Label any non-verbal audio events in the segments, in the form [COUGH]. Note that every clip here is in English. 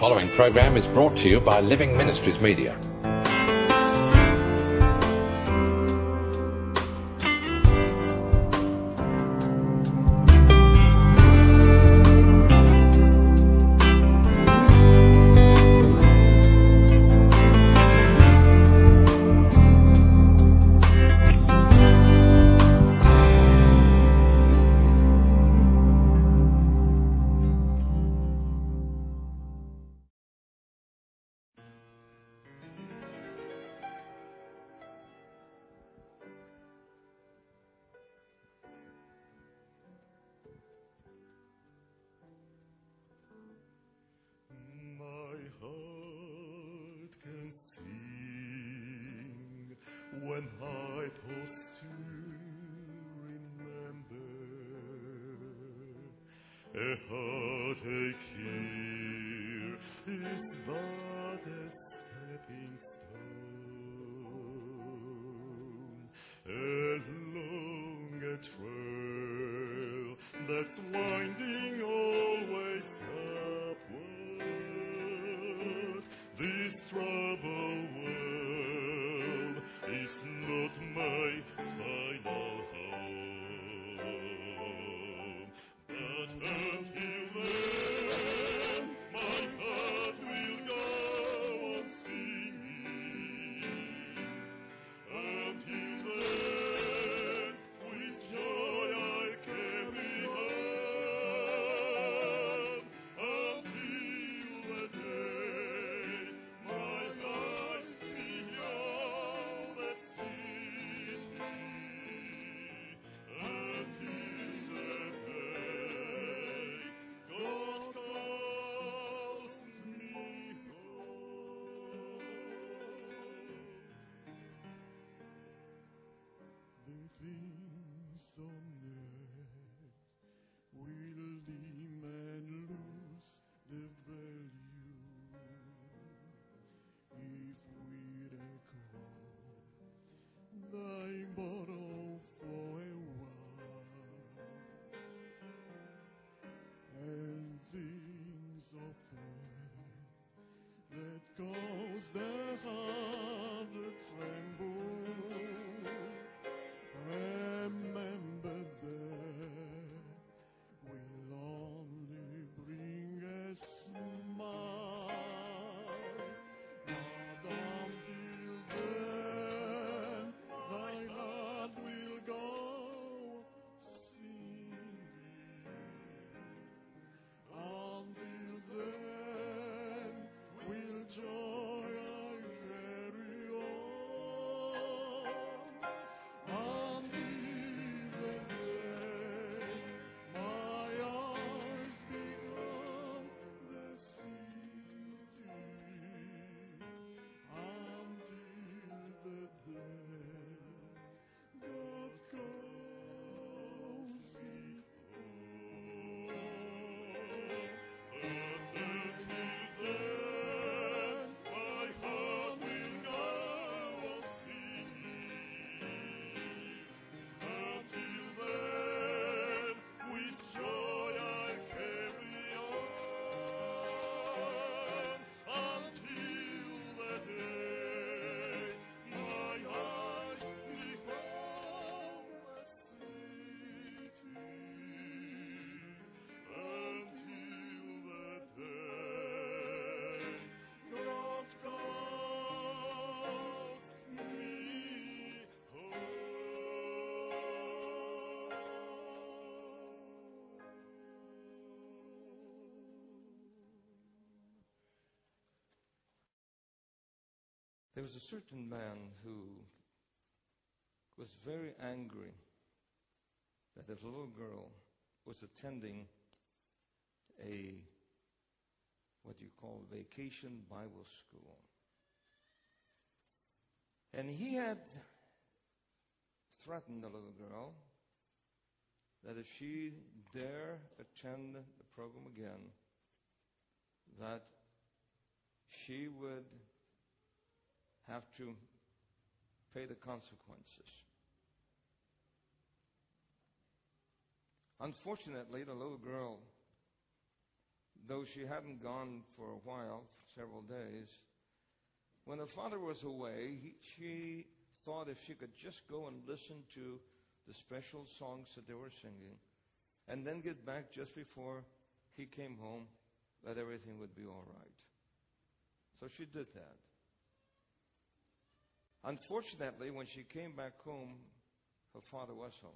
The following program is brought to you by Living Ministries Media. There was a certain man who was very angry that a little girl was attending a what you call vacation Bible school. And he had threatened the little girl that if she dare attend the program again, that she would have to pay the consequences. Unfortunately, the little girl, though she hadn't gone for a while, several days, when her father was away, he, she thought if she could just go and listen to the special songs that they were singing and then get back just before he came home, that everything would be all right. So she did that. Unfortunately, when she came back home, her father was home.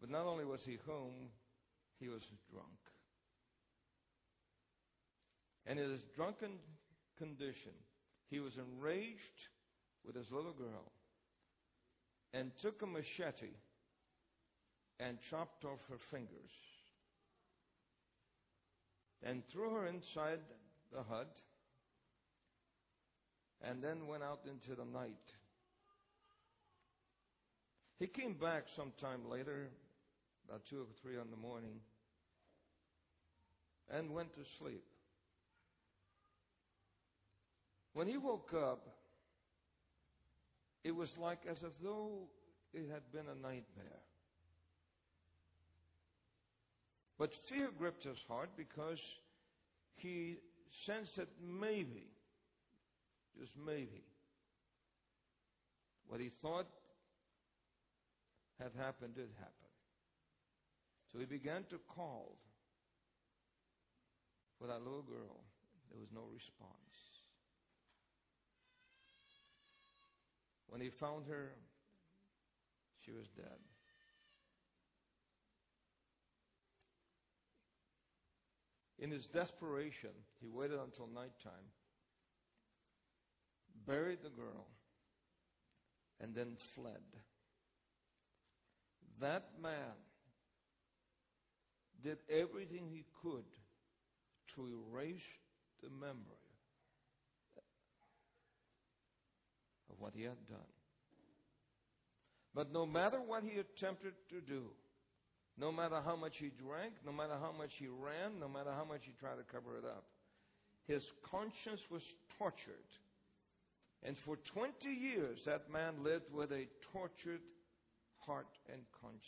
But not only was he home, he was drunk. And in his drunken condition, he was enraged with his little girl and took a machete and chopped off her fingers and threw her inside the hut and then went out into the night. He came back sometime later, about two or three in the morning, and went to sleep. When he woke up, it was like as if though it had been a nightmare. But fear gripped his heart because he sensed that maybe, just maybe, what he thought had happened did happen. So he began to call for that little girl. There was no response. When he found her, she was dead. In his desperation, he waited until nighttime, buried the girl, and then fled. That man did everything he could to erase the memory of what he had done. But no matter what he attempted to do, no matter how much he drank, no matter how much he ran, no matter how much he tried to cover it up, his conscience was tortured. And for 20 years, that man lived with a tortured heart and conscience.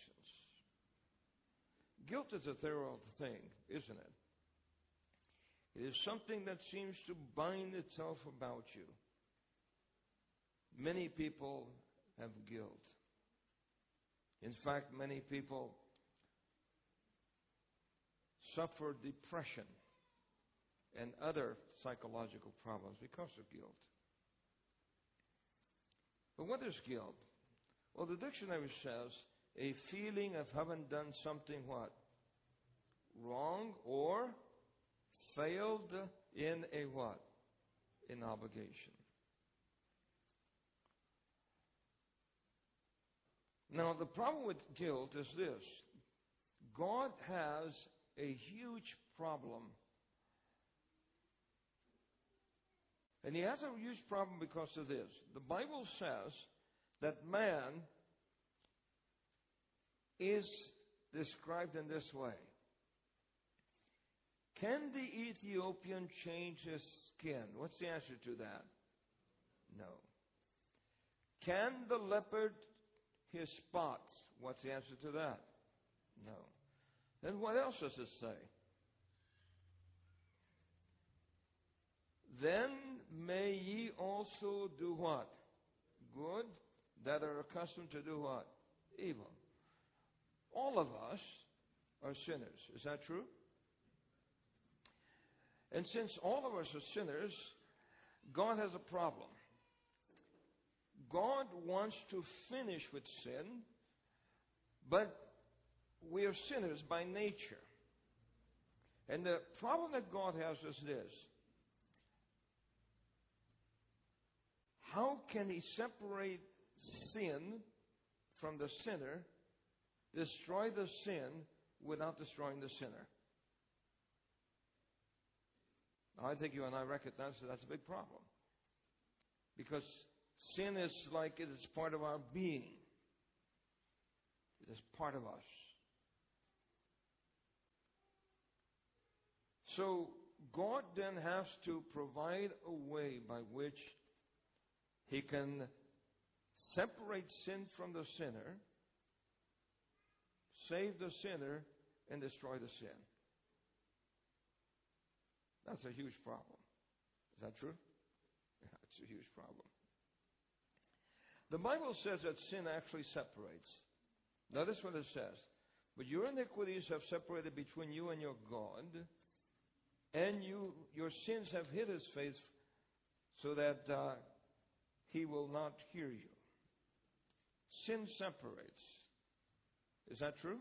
Guilt is a terrible thing, isn't it? It is something that seems to bind itself about you. Many people have guilt. In fact, many people suffer depression and other psychological problems because of guilt. But what is guilt? Well, the dictionary says a feeling of having done something what? Wrong or failed in a what? In obligation. Now, the problem with guilt is this God has a huge problem. And he has a huge problem because of this. The Bible says that man is described in this way. Can the Ethiopian change his skin? What's the answer to that? No. Can the leopard his spots? What's the answer to that? No. Then what else does it say? Then may ye also do what? Good, that are accustomed to do what? Evil. All of us are sinners. Is that true? And since all of us are sinners, God has a problem. God wants to finish with sin, but we are sinners by nature. And the problem that God has is this How can He separate sin from the sinner, destroy the sin without destroying the sinner? I think you and I recognize that that's a big problem. Because sin is like it is part of our being, it is part of us. So God then has to provide a way by which He can separate sin from the sinner, save the sinner, and destroy the sin. That's a huge problem. Is that true? Yeah, it's a huge problem. The Bible says that sin actually separates. Notice what it says. But your iniquities have separated between you and your God, and you, your sins have hid his face so that uh, he will not hear you. Sin separates. Is that true?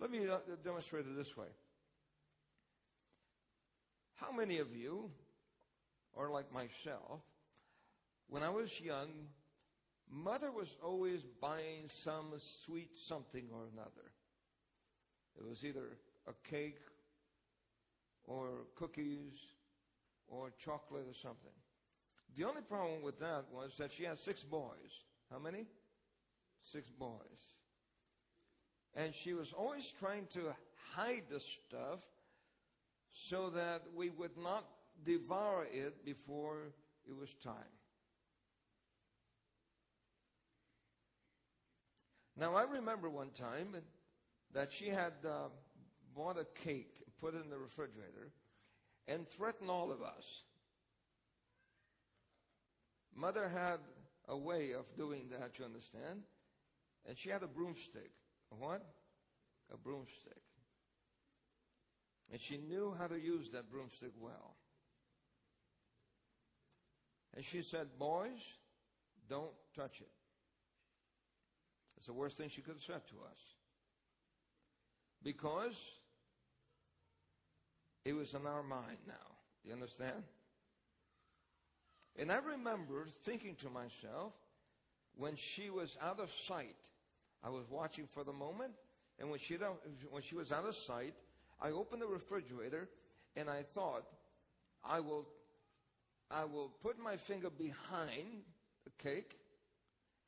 Let me uh, demonstrate it this way. How many of you, are like myself, when I was young, mother was always buying some sweet something or another. It was either a cake or cookies or chocolate or something. The only problem with that was that she had six boys. How many? Six boys. And she was always trying to hide the stuff so that we would not devour it before it was time. Now, I remember one time that she had uh, bought a cake, put it in the refrigerator, and threatened all of us. Mother had a way of doing that, you understand? And she had a broomstick. A what? A broomstick. And she knew how to use that broomstick well. And she said, Boys, don't touch it. It's the worst thing she could have said to us. Because it was in our mind now. You understand? And I remember thinking to myself, when she was out of sight, I was watching for the moment, and when she, when she was out of sight, I opened the refrigerator and I thought, I will, I will put my finger behind the cake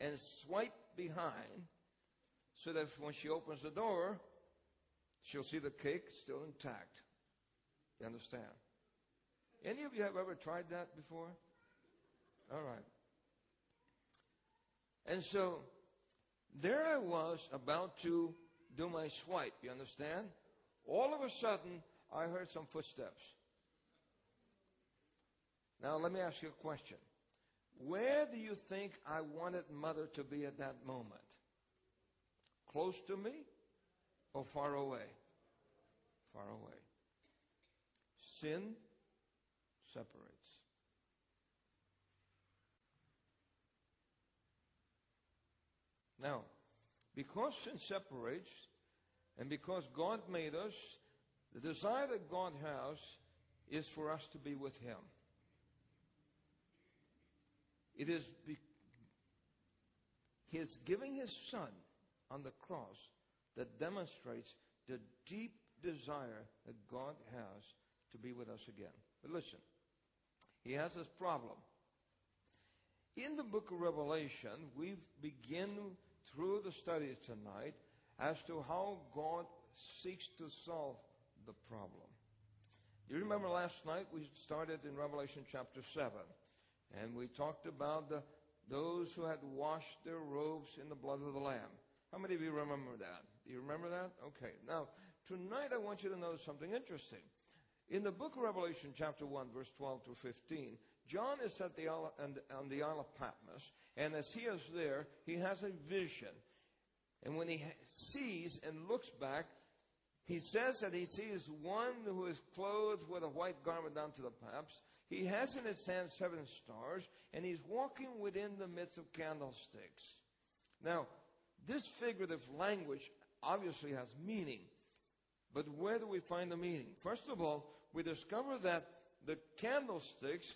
and swipe behind so that when she opens the door, she'll see the cake still intact. You understand? Any of you have ever tried that before? All right. And so there I was about to do my swipe, you understand? All of a sudden, I heard some footsteps. Now, let me ask you a question. Where do you think I wanted mother to be at that moment? Close to me or far away? Far away. Sin separates. Now, because sin separates, and because God made us, the desire that God has is for us to be with Him. It is be- His giving His Son on the cross that demonstrates the deep desire that God has to be with us again. But listen, He has this problem. In the book of Revelation, we begin through the studies tonight as to how God seeks to solve the problem. You remember last night we started in Revelation chapter 7, and we talked about the, those who had washed their robes in the blood of the Lamb. How many of you remember that? Do you remember that? Okay. Now, tonight I want you to know something interesting. In the book of Revelation, chapter 1, verse 12 to 15, John is at the, on the Isle of Patmos, and as he is there, he has a vision. And when he sees and looks back, he says that he sees one who is clothed with a white garment down to the paps. He has in his hand seven stars, and he's walking within the midst of candlesticks. Now, this figurative language obviously has meaning. But where do we find the meaning? First of all, we discover that the candlesticks,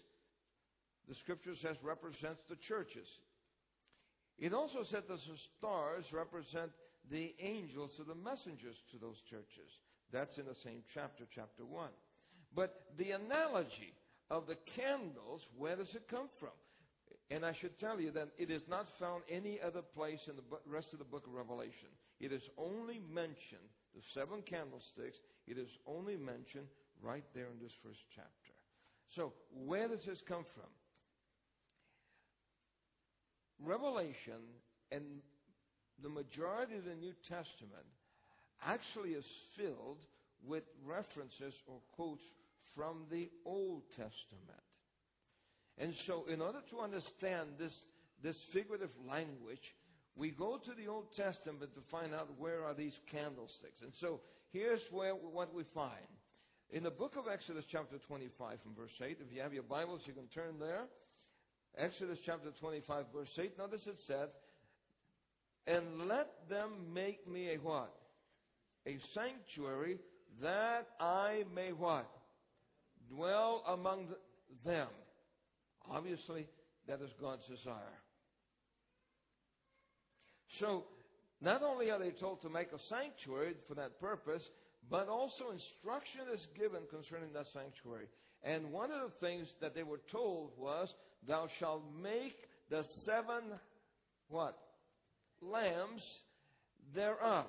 the scripture says, represents the churches. It also said that the stars represent the angels or the messengers to those churches. That's in the same chapter, chapter 1. But the analogy of the candles, where does it come from? And I should tell you that it is not found any other place in the rest of the book of Revelation. It is only mentioned, the seven candlesticks, it is only mentioned right there in this first chapter. So, where does this come from? Revelation and the majority of the New Testament actually is filled with references or quotes from the Old Testament. And so, in order to understand this, this figurative language, we go to the Old Testament to find out where are these candlesticks. And so, here's where, what we find. In the book of Exodus, chapter 25, from verse 8, if you have your Bibles, you can turn there. Exodus chapter 25, verse 8. Notice it said, And let them make me a what? A sanctuary that I may what? Dwell among them. Obviously, that is God's desire. So, not only are they told to make a sanctuary for that purpose, but also instruction is given concerning that sanctuary. And one of the things that they were told was, Thou shalt make the seven what? Lambs thereof.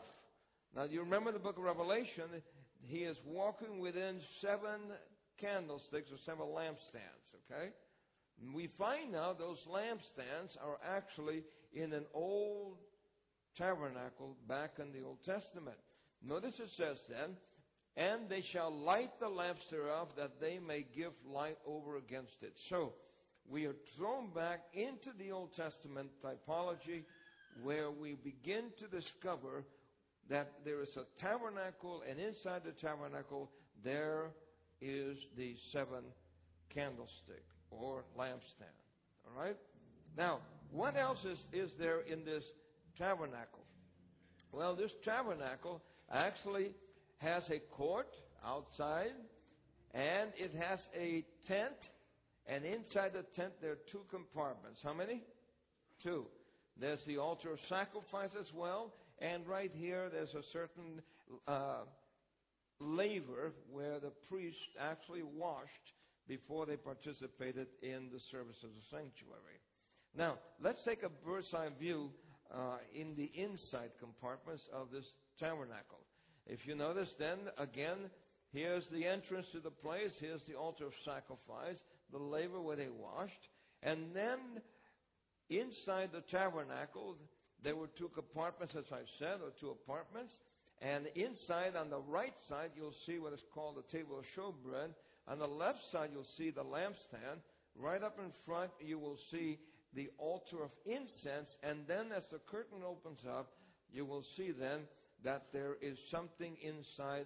Now you remember the book of Revelation, he is walking within seven candlesticks or seven lampstands, okay? We find now those lampstands are actually in an old tabernacle back in the Old Testament. Notice it says then, and they shall light the lamps thereof that they may give light over against it. So, we are thrown back into the Old Testament typology where we begin to discover that there is a tabernacle, and inside the tabernacle there is the seven candlestick or lampstand. All right? Now, what else is, is there in this tabernacle? Well, this tabernacle actually has a court outside, and it has a tent, and inside the tent there are two compartments. How many? Two. There's the altar of sacrifice as well, and right here there's a certain uh, laver where the priest actually washed before they participated in the service of the sanctuary. Now, let's take a bird's eye view uh, in the inside compartments of this tabernacle. If you notice, then again, here's the entrance to the place, here's the altar of sacrifice, the laver where they washed, and then inside the tabernacle, there were two compartments, as I've said, or two apartments. And inside, on the right side, you'll see what is called the table of showbread. On the left side, you'll see the lampstand. Right up in front, you will see the altar of incense. And then, as the curtain opens up, you will see then that there is something inside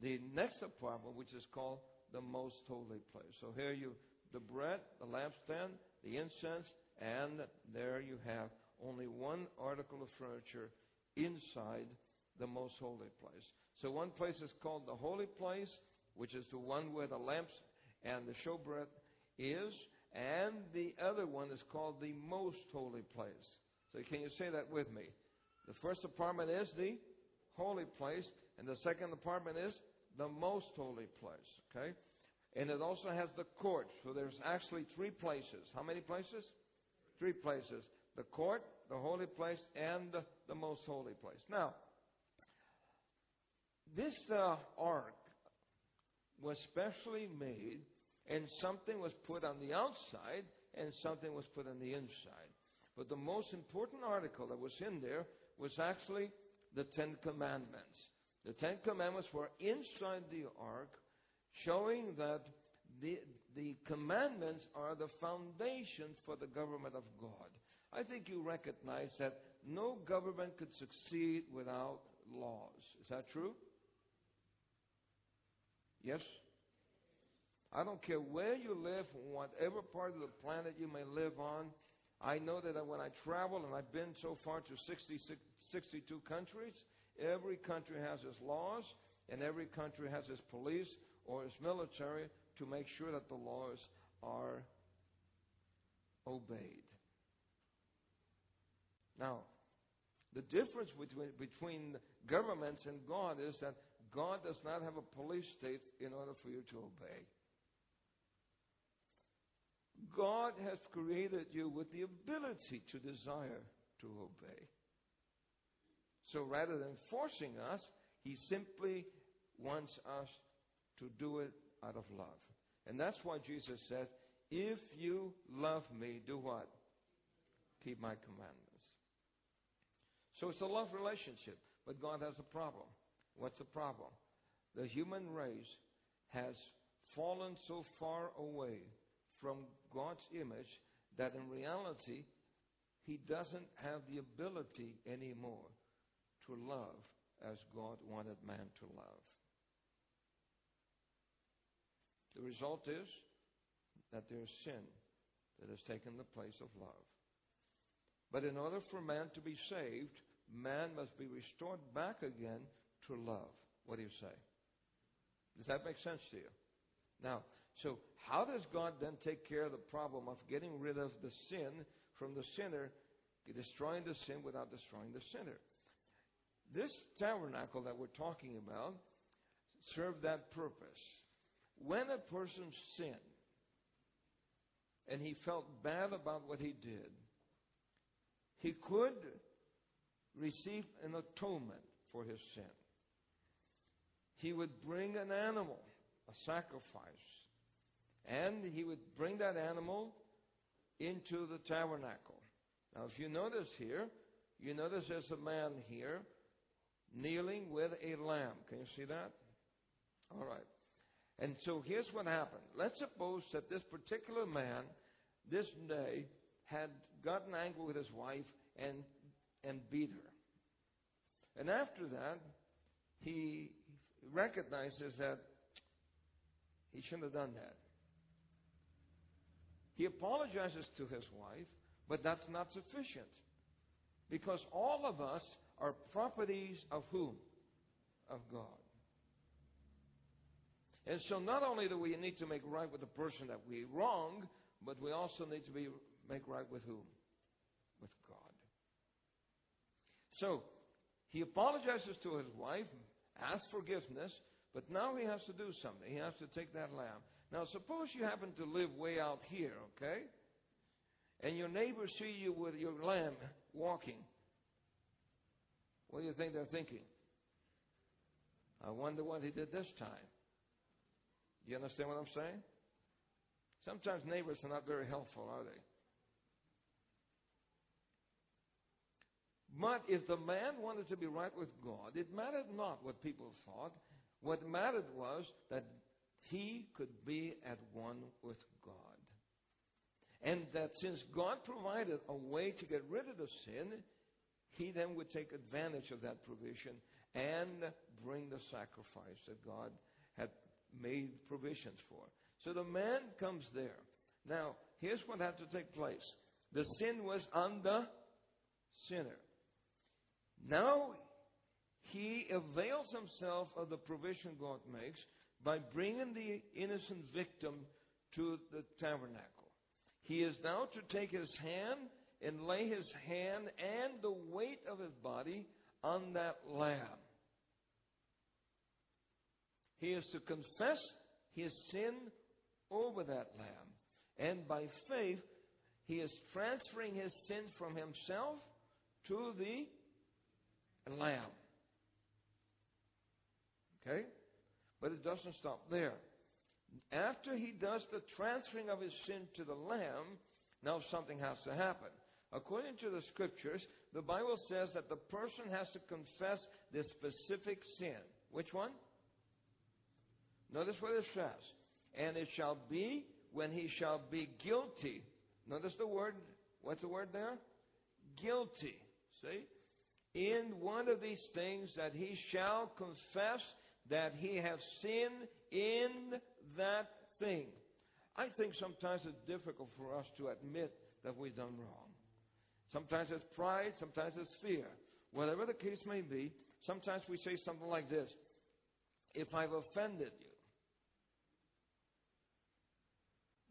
the next apartment, which is called the most holy place. So here you, the bread, the lampstand, the incense, and there you have only one article of furniture inside the most holy place. So one place is called the holy place, which is the one where the lamps and the showbread is, and the other one is called the most holy place. So can you say that with me? The first apartment is the holy place, and the second apartment is the most holy place. Okay? And it also has the court. So there's actually three places. How many places? Three places. The court, the holy place, and the, most holy place. Now, this uh, ark was specially made, and something was put on the outside, and something was put on the inside. But the most important article that was in there was actually the Ten Commandments. The Ten Commandments were inside the ark, showing that the, the commandments are the foundation for the government of God. I think you recognize that no government could succeed without laws. Is that true? Yes? I don't care where you live, whatever part of the planet you may live on. I know that when I travel, and I've been so far to 60, 62 countries, every country has its laws, and every country has its police or its military to make sure that the laws are obeyed. Now, the difference between, between governments and God is that God does not have a police state in order for you to obey. God has created you with the ability to desire to obey. So rather than forcing us, He simply wants us to do it out of love. And that's why Jesus said, If you love me, do what? Keep my commandments. So it's a love relationship. But God has a problem. What's the problem? the human race has fallen so far away from God's image that in reality, he doesn't have the ability anymore to love as God wanted man to love. The result is that there is sin that has taken the place of love. But in order for man to be saved, man must be restored back again to love. What do you say? Does that make sense to you? Now, so how does God then take care of the problem of getting rid of the sin from the sinner, destroying the sin without destroying the sinner? This tabernacle that we're talking about served that purpose. When a person sinned and he felt bad about what he did, he could receive an atonement for his sin. He would bring an animal, a sacrifice, and he would bring that animal into the tabernacle. Now, if you notice here, you notice there's a man here kneeling with a lamb. Can you see that? All right. And so here's what happened. Let's suppose that this particular man, this day, had gotten angry with his wife and, and beat her. And after that, he recognizes that he shouldn't have done that. He apologizes to his wife, but that's not sufficient. Because all of us are properties of whom? Of God. And so not only do we need to make right with the person that we wronged, but we also need to be make right with whom? With God. So he apologizes to his wife, asks forgiveness, but now he has to do something. He has to take that lamb. Now suppose you happen to live way out here, okay? And your neighbors see you with your lamb walking. What do you think they're thinking? I wonder what he did this time. You understand what I'm saying? Sometimes neighbors are not very helpful, are they? But if the man wanted to be right with God, it mattered not what people thought. What mattered was that he could be at one with God. And that since God provided a way to get rid of the sin, he then would take advantage of that provision and bring the sacrifice that God had made provisions for. So the man comes there. Now, here's what had to take place the sin was on the sinner. Now, he avails himself of the provision God makes by bringing the innocent victim to the tabernacle. He is now to take his hand and lay his hand and the weight of his body on that lamb. He is to confess his sin over that lamb. And by faith, he is transferring his sin from himself to the lamb. Okay? But it doesn't stop there. After he does the transferring of his sin to the lamb, now something has to happen. According to the scriptures, the Bible says that the person has to confess this specific sin. Which one? Notice what it says. And it shall be when he shall be guilty. Notice the word. What's the word there? Guilty. See? In one of these things that he shall confess that he have sinned in that thing. I think sometimes it's difficult for us to admit that we've done wrong. Sometimes it's pride, sometimes it's fear. Whatever the case may be, sometimes we say something like this If I've offended you,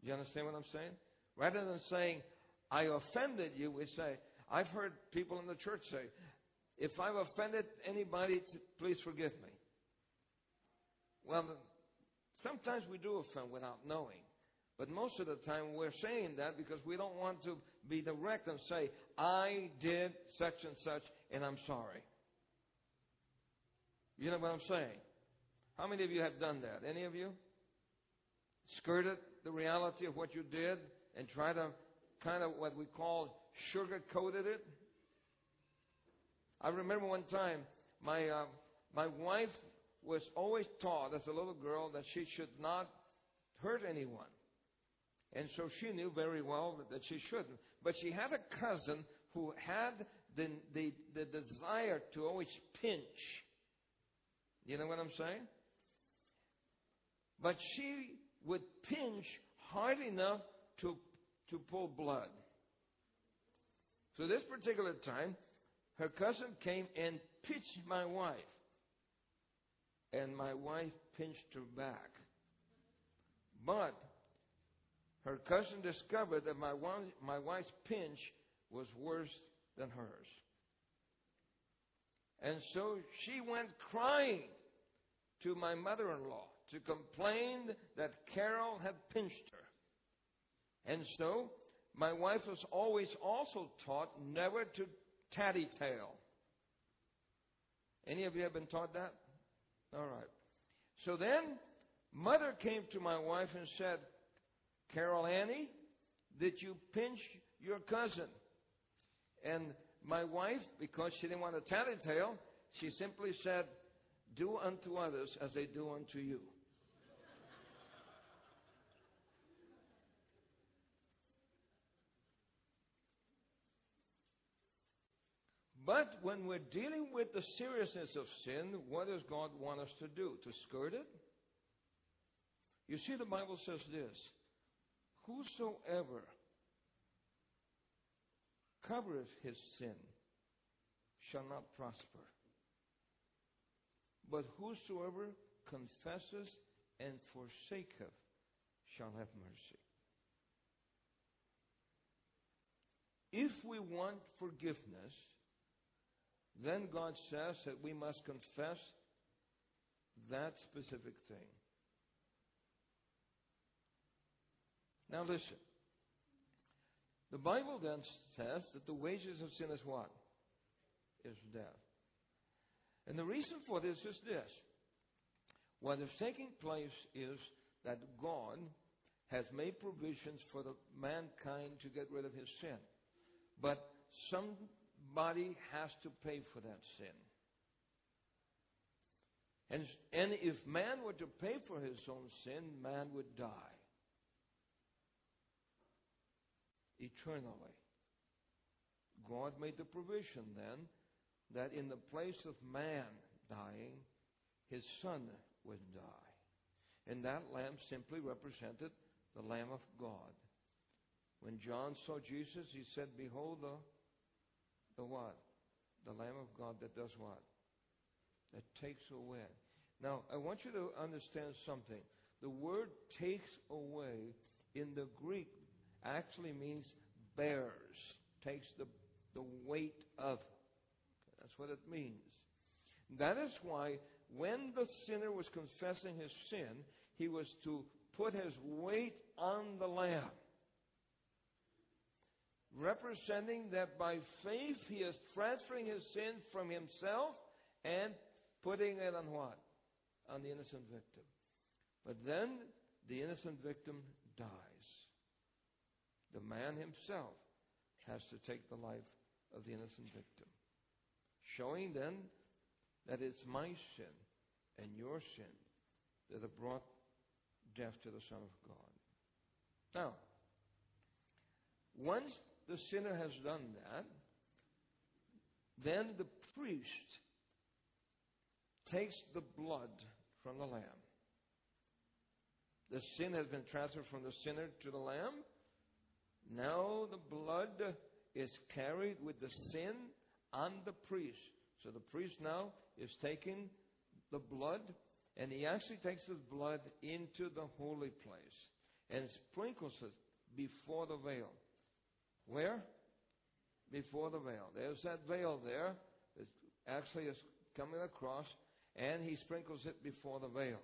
you understand what I'm saying? Rather than saying, I offended you, we say, I've heard people in the church say, if I've offended anybody, please forgive me. Well, sometimes we do offend without knowing. But most of the time we're saying that because we don't want to be direct and say, I did such and such and I'm sorry. You know what I'm saying? How many of you have done that? Any of you? Skirted the reality of what you did and try to kind of what we call sugar coated it? I remember one time my uh, my wife was always taught as a little girl that she should not hurt anyone. And so she knew very well that she shouldn't. But she had a cousin who had the, the, the desire to always pinch. You know what I'm saying? But she would pinch hard enough to, to pull blood. So this particular time, her cousin came and pinched my wife. And my wife pinched her back. But her cousin discovered that my, wife, my wife's pinch was worse than hers. And so she went crying to my mother in law to complain that Carol had pinched her. And so my wife was always also taught never to tattletale. Any of you have been taught that? All right. So then, mother came to my wife and said, Carol Annie, did you pinch your cousin? And my wife, because she didn't want to tattletale, she simply said, Do unto others as they do unto you. But when we're dealing with the seriousness of sin, what does God want us to do? To skirt it? You see, the Bible says this Whosoever covereth his sin shall not prosper. But whosoever confesses and forsaketh shall have mercy. If we want forgiveness, then God says that we must confess that specific thing. Now listen. The Bible then says that the wages of sin is what? Is death. And the reason for this is this. What is taking place is that God has made provisions for the mankind to get rid of his sin. But somebody has to pay for that sin. And, and if man were to pay for his own sin, man would die. Eternally. God made the provision then that in the place of man dying, his son would die. And that lamb simply represented the Lamb of God. When John saw Jesus, he said, Behold the, the what? The Lamb of God that does what? That takes away. Now, I want you to understand something. The word takes away in the Greek actually means bears, takes the, the weight of. That's what it means. That is why when the sinner was confessing his sin, he was to put his weight on the Lamb. Representing that by faith he is transferring his sin from himself and putting it on what? On the innocent victim. But then the innocent victim dies. The man himself has to take the life of the innocent victim. Showing then that it's my sin and your sin that have brought death to the Son of God. Now, once the sinner has done that, then the priest takes the blood from the lamb. The sin has been transferred from the sinner to the lamb. Now the blood is carried with the sin on the priest. So the priest now is taking the blood and he actually takes his blood into the holy place and sprinkles it before the veil. Where? Before the veil. There's that veil there that actually is coming across and he sprinkles it before the veil.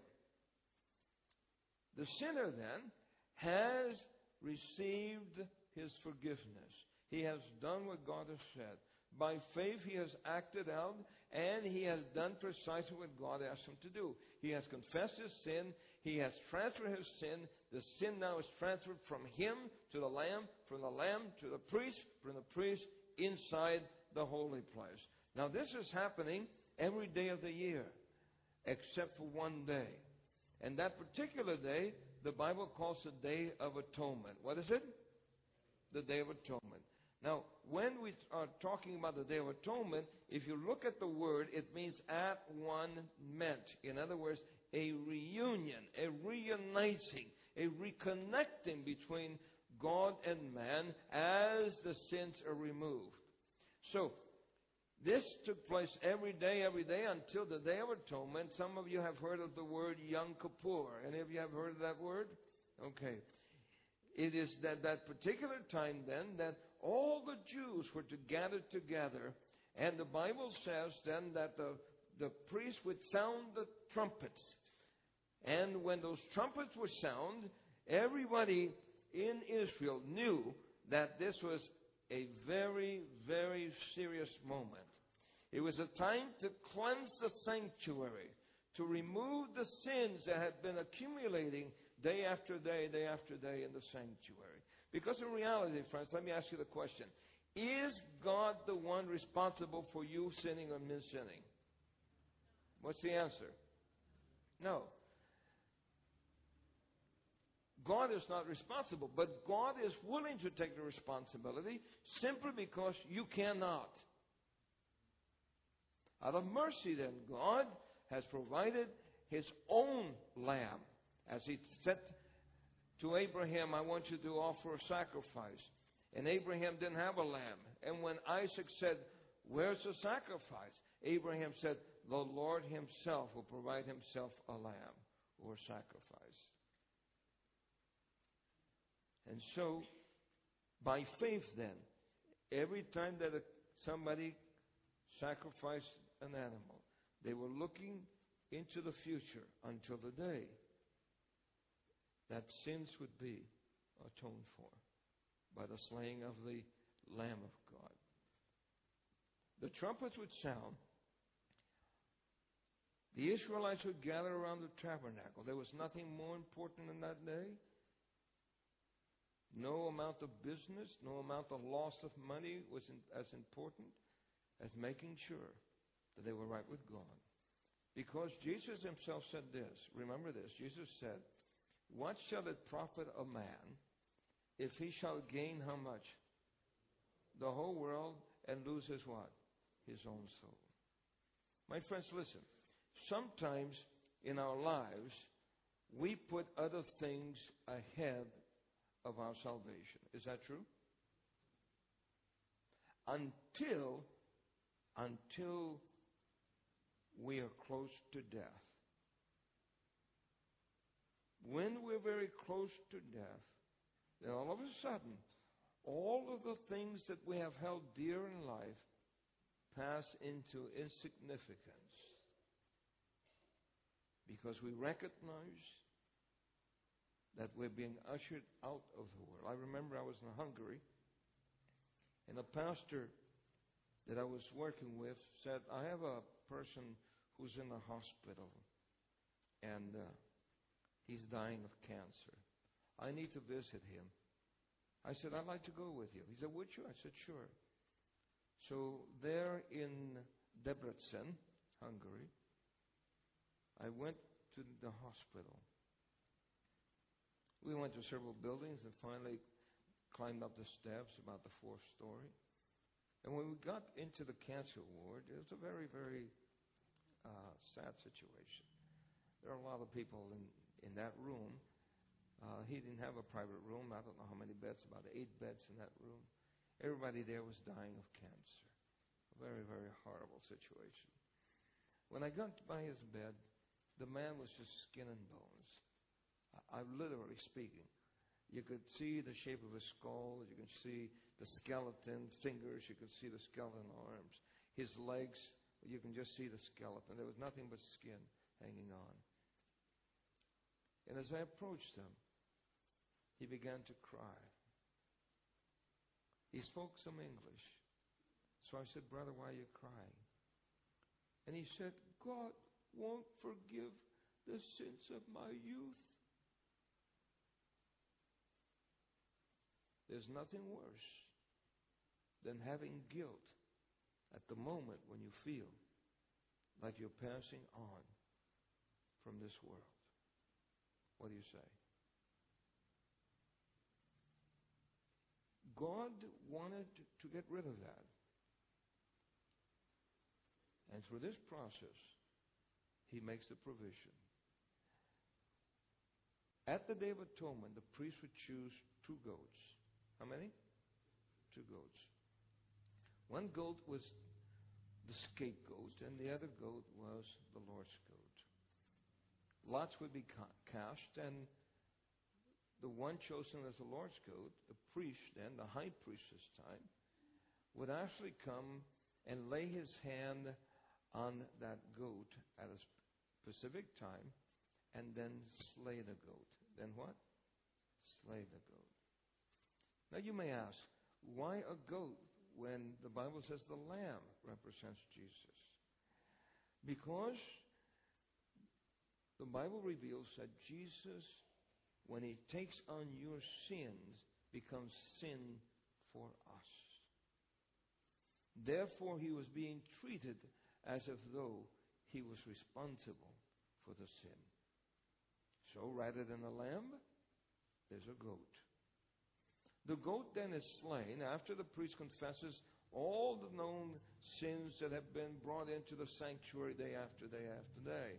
The sinner then has received his forgiveness. He has done what God has said. By faith, he has acted out, and he has done precisely what God asked him to do. He has confessed his sin. He has transferred his sin. The sin now is transferred from him to the Lamb, from the Lamb to the priest, from the priest inside the holy place. Now, this is happening every day of the year. except for one day. And that particular day, the Bible calls the Day of Atonement. What is it? The Day of Atonement. Now, when we are talking about the Day of Atonement, if you look at the word, it means at one meant. In other words, a reunion, a reuniting, a reconnecting between God and man as the sins are removed. So, this took place every day, every day until the Day of Atonement. Some of you have heard of the word Yom Kippur. Any of you have heard of that word? Okay. It is that, that particular time then that all the Jews were to gather together, and the Bible says then that the, the priest would sound the trumpets. And when those trumpets were sound, everybody in Israel knew that this was a very, very serious moment. It was a time to cleanse the sanctuary, to remove the sins that had been accumulating day after day, day after day in the sanctuary. Because in reality, friends, let me ask you the question Is God the one responsible for you sinning or mis sinning? What's the answer? No. God is not responsible, but God is willing to take the responsibility simply because you cannot. Out of mercy, then, God has provided His own lamb. As He said to Abraham, I want you to offer a sacrifice. And Abraham didn't have a lamb. And when Isaac said, Where's the sacrifice? Abraham said, The Lord Himself will provide Himself a lamb or sacrifice. And so, by faith, then, every time that somebody sacrificed an animal, they were looking into the future until the day that sins would be atoned for by the slaying of the Lamb of God. The trumpets would sound. The Israelites would gather around the tabernacle. There was nothing more important in that day. No amount of business, no amount of loss of money was as important as making sure that they were right with God. Because Jesus himself said this. Remember this. Jesus said, What shall it profit a man if he shall gain how much? The whole world and lose his what? His own soul. My friends, listen. Sometimes in our lives, we put other things ahead of our salvation. Is that true? Until, until we are close to death. When we're very close to death, then all of a sudden, all of the things that we have held dear in life pass into insignificance because we recognize that we're being ushered out of the world. I remember I was in Hungary, and a pastor that I was working with said, I have a person who's in the hospital, and uh, he's dying of cancer. I need to visit him. I said, I'd like to go with you. He said, Would you? I said, Sure. So, there in Debrecen, Hungary, I went to the hospital. We went to several buildings and finally climbed up the steps, about the fourth story. And when we got into the cancer ward, it was a very, very uh, sad situation. There are a lot of people in, in that room. Uh, he didn't have a private room. I don't know how many beds, about eight beds in that room. Everybody there was dying of cancer. A very, very horrible situation. When I got by his bed, the man was just skin and bones. I'm literally speaking. You could see the shape of his skull. You could see the skeleton fingers. You could see the skeleton arms. His legs, you can just see the skeleton. There was nothing but skin hanging on. And as I approached him, he began to cry. He spoke some English. So I said, Brother, why are you crying? And he said, God won't forgive the sins of my youth. There's nothing worse than having guilt at the moment when you feel like you're passing on from this world. What do you say? God wanted to get rid of that. And through this process, He makes the provision. At the Day of Atonement, the priest would choose two goats. How many? Two goats. One goat was the scapegoat, and the other goat was the Lord's goat. Lots would be cast, and the one chosen as the Lord's goat, the priest then, the high priest this time, would actually come and lay his hand on that goat at a specific time and then slay the goat. Then what? Slay the goat. Now you may ask, why a goat when the Bible says the lamb represents Jesus? Because the Bible reveals that Jesus, when he takes on your sins, becomes sin for us. Therefore, he was being treated as if though he was responsible for the sin. So rather than a lamb, there's a goat. The goat then is slain after the priest confesses all the known sins that have been brought into the sanctuary day after day after day.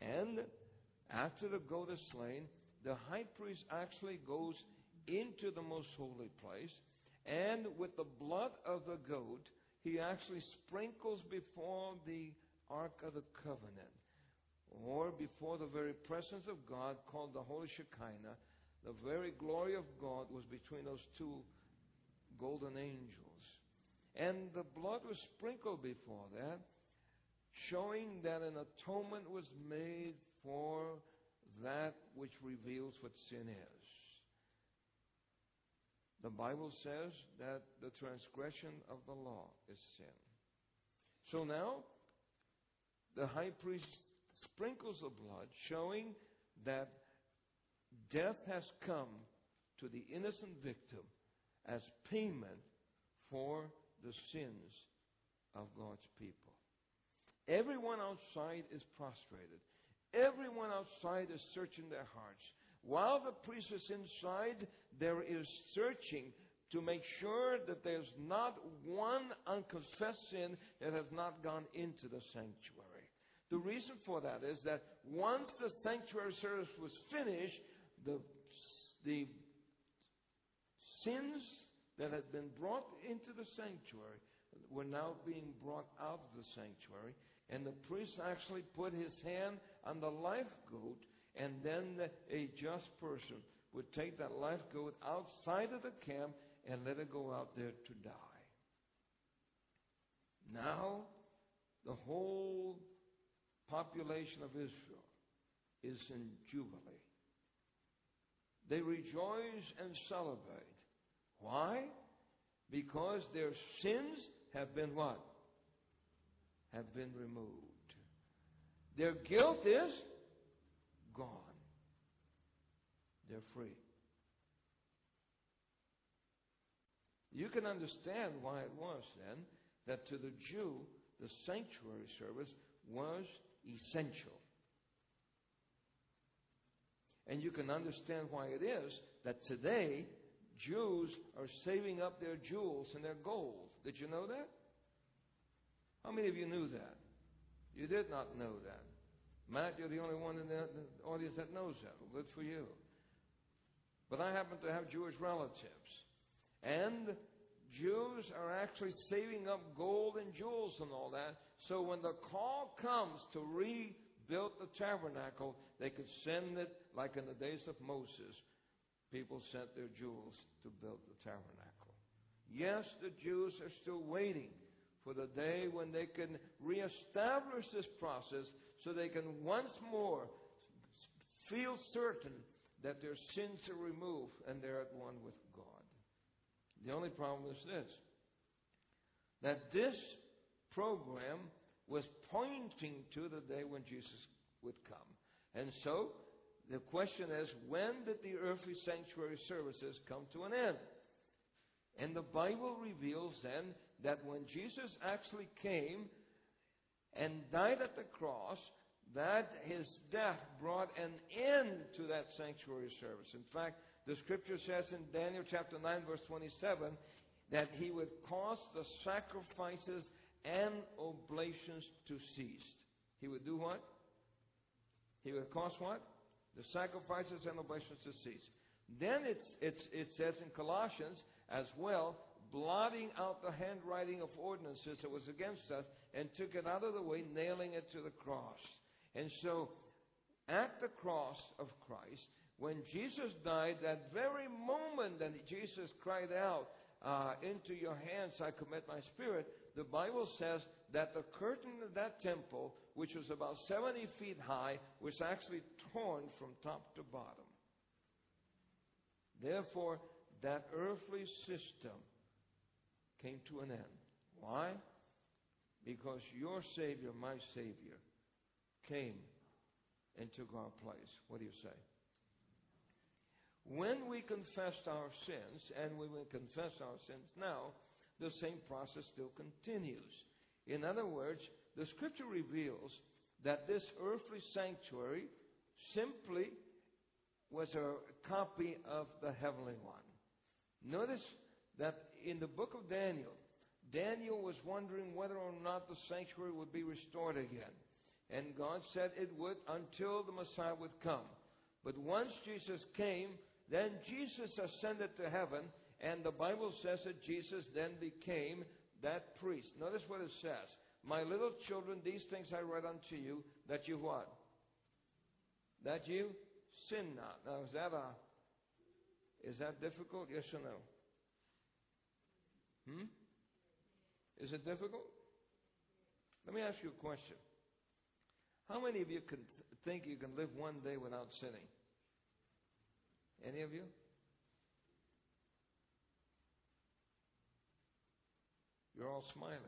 And after the goat is slain, the high priest actually goes into the most holy place, and with the blood of the goat, he actually sprinkles before the Ark of the Covenant, or before the very presence of God, called the Holy Shekinah. The very glory of God was between those two golden angels. And the blood was sprinkled before that, showing that an atonement was made for that which reveals what sin is. The Bible says that the transgression of the law is sin. So now, the high priest sprinkles the blood, showing that death has come to the innocent victim as payment for the sins of God's people. Everyone outside is prostrated. Everyone outside is searching their hearts. While the priest is inside, there is searching to make sure that there's not one unconfessed sin that has not gone into the sanctuary. The reason for that is that once the sanctuary service was finished, the, the sins that had been brought into the sanctuary were now being brought out of the sanctuary, and the priest actually put his hand on the live goat, and then the, a just person would take that live goat outside of the camp and let it go out there to die. Now, the whole population of Israel is in Jubilee. They rejoice and celebrate. Why? Because their sins have been what? Have been removed. Their guilt is gone. They're free. You can understand why it was then that to the Jew, the sanctuary service was essential. And you can understand why it is that today Jews are saving up their jewels and their gold. Did you know that? How many of you knew that? You did not know that. Matt, you're the only one in the audience that knows that. Well, good for you. But I happen to have Jewish relatives. And Jews are actually saving up gold and jewels and all that. So when the call comes to rebuild the tabernacle, they could send it like in the days of Moses people sent their jewels to build the tabernacle. Yes, the Jews are still waiting for the day when they can reestablish this process so they can once more feel certain that their sins are removed and they're at one with God. The only problem is this that this program was pointing to the day when Jesus would come. And so the question is, when did the earthly sanctuary services come to an end? And the Bible reveals then that when Jesus actually came and died at the cross, that his death brought an end to that sanctuary service. In fact, the scripture says in Daniel chapter 9, verse 27, that he would cause the sacrifices and oblations to cease. He would do what? He would cause what? The sacrifices and oblations to cease. Then it's, it's, it says in Colossians as well, blotting out the handwriting of ordinances that was against us and took it out of the way, nailing it to the cross. And so, at the cross of Christ, when Jesus died, that very moment that Jesus cried out, uh, Into your hands I commit my spirit, the Bible says that the curtain of that temple, which was about 70 feet high, was actually torn from top to bottom. Therefore, that earthly system came to an end. Why? Because your Savior, my Savior, came and took our place. What do you say? When we confessed our sins, and we will confess our sins now, the same process still continues. In other words, the scripture reveals that this earthly sanctuary simply was a copy of the heavenly one. Notice that in the book of Daniel, Daniel was wondering whether or not the sanctuary would be restored again. And God said it would until the Messiah would come. But once Jesus came, then Jesus ascended to heaven, and the Bible says that Jesus then became that priest. Notice what it says. My little children, these things I write unto you, that you what? That you sin not. Now, is that a is that difficult? Yes or no? Hmm? Is it difficult? Let me ask you a question. How many of you can th- think you can live one day without sinning? Any of you? You're all smiling.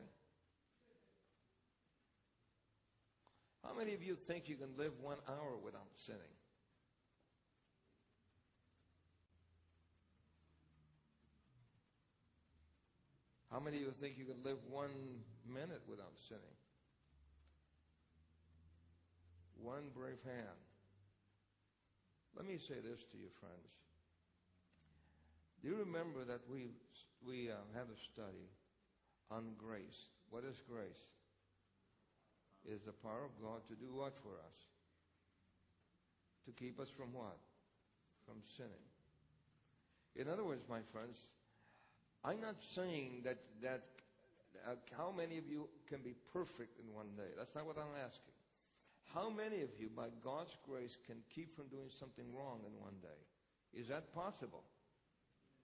How many of you think you can live one hour without sinning? How many of you think you can live one minute without sinning? One brave hand. Let me say this to you, friends. Do you remember that we we uh, had a study on grace? What is grace? Is the power of God to do what for us? To keep us from what? From sinning. In other words, my friends, I'm not saying that that uh, how many of you can be perfect in one day. That's not what I'm asking. How many of you, by God's grace, can keep from doing something wrong in one day? Is that possible?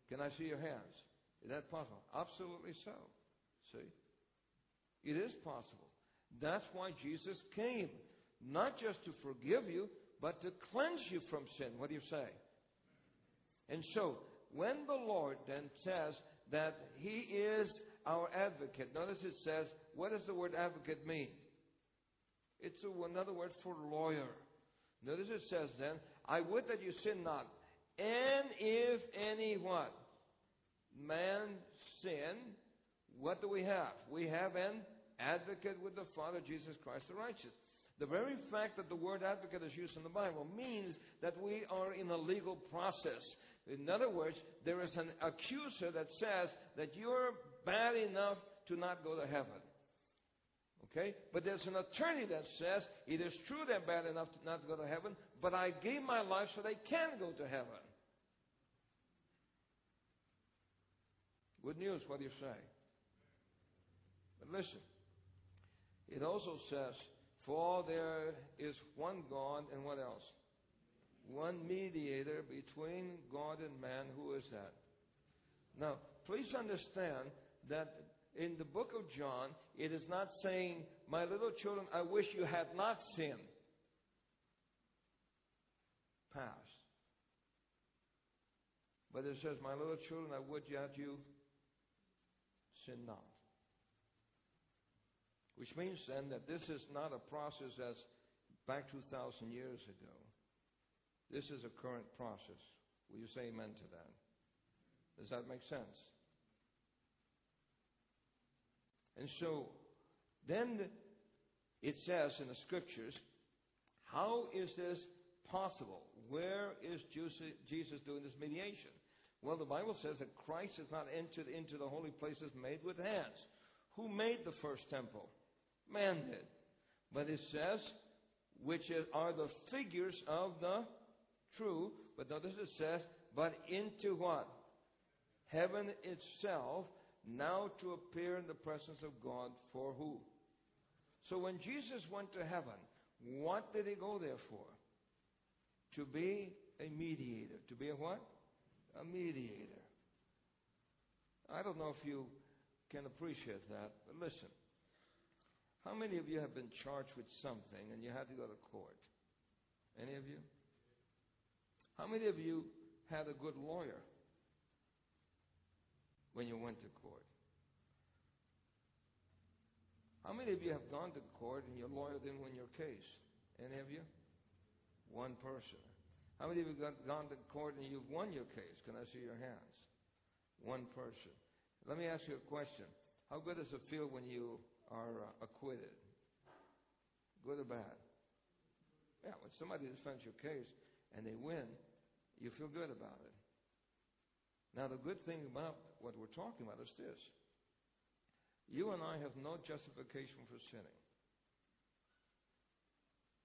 Can I see your hands? Is that possible? Absolutely so. See? It is possible. That's why Jesus came. Not just to forgive you, but to cleanse you from sin. What do you say? And so, when the Lord then says, that he is our advocate. Notice it says, what does the word advocate mean? It's another word for lawyer. Notice it says then, I would that you sin not. And if any what? Man sin, what do we have? We have an advocate with the Father, Jesus Christ the righteous. The very fact that the word advocate is used in the Bible means that we are in a legal process. In other words, there is an accuser that says that you're bad enough to not go to heaven. Okay? But there's an attorney that says it is true they're bad enough to not go to heaven, but I gave my life so they can go to heaven. Good news, what do you say? But listen, it also says, For there is one God, and what else? one mediator between God and man. Who is that? Now, please understand that in the book of John, it is not saying, My little children, I wish you had not sinned. Past. But it says, My little children, I would that you sin not. Which means then that this is not a process as back 2,000 years ago. This is a current process. Will you say amen to that? Does that make sense? And so, then it says in the scriptures How is this possible? Where is Jesus doing this mediation? Well, the Bible says that Christ has not entered into the holy places made with hands. Who made the first temple? Man did. But it says, which are the figures of the true. But notice it says, but into what? Heaven itself, now to appear in the presence of God for who? So when Jesus went to heaven, what did he go there for? To be a mediator. To be a what? A mediator. I don't know if you can appreciate that, but listen. How many of you have been charged with something and you had to go to court? Any of you? How many of you had a good lawyer when you went to court? How many of you have gone to court and your lawyer didn't win your case? Any of you? One person. How many of you have gone to court and you've won your case? Can I see your hands? One person. Let me ask you a question. How good does it feel when you are uh, acquitted? Good or bad? Yeah, when somebody defends your case and they win, you feel good about it. Now, the good thing about what we're talking about is this you and I have no justification for sinning.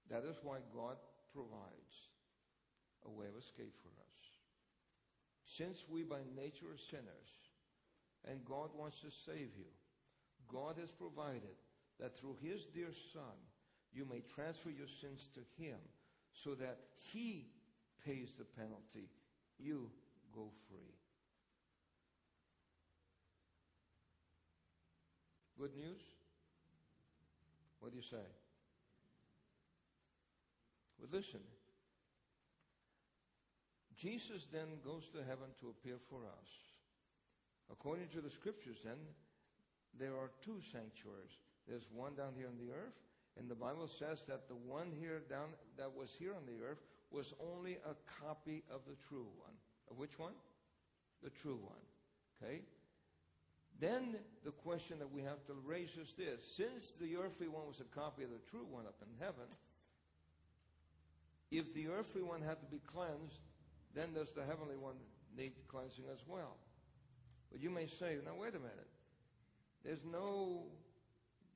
That is why God provides a way of escape for us. Since we by nature are sinners, and God wants to save you, God has provided that through His dear Son, you may transfer your sins to Him so that He pays the penalty. You go free. Good news? What do you say? Well, listen. Jesus then goes to heaven to appear for us. According to the scriptures, then, there are two sanctuaries. There's one down here on the earth, and the Bible says that the one here down that was here on the earth was only a copy of the true one. Which one? The true one. Okay? Then the question that we have to raise is this since the earthly one was a copy of the true one up in heaven, if the earthly one had to be cleansed, then does the heavenly one need cleansing as well? But you may say, now wait a minute. There's no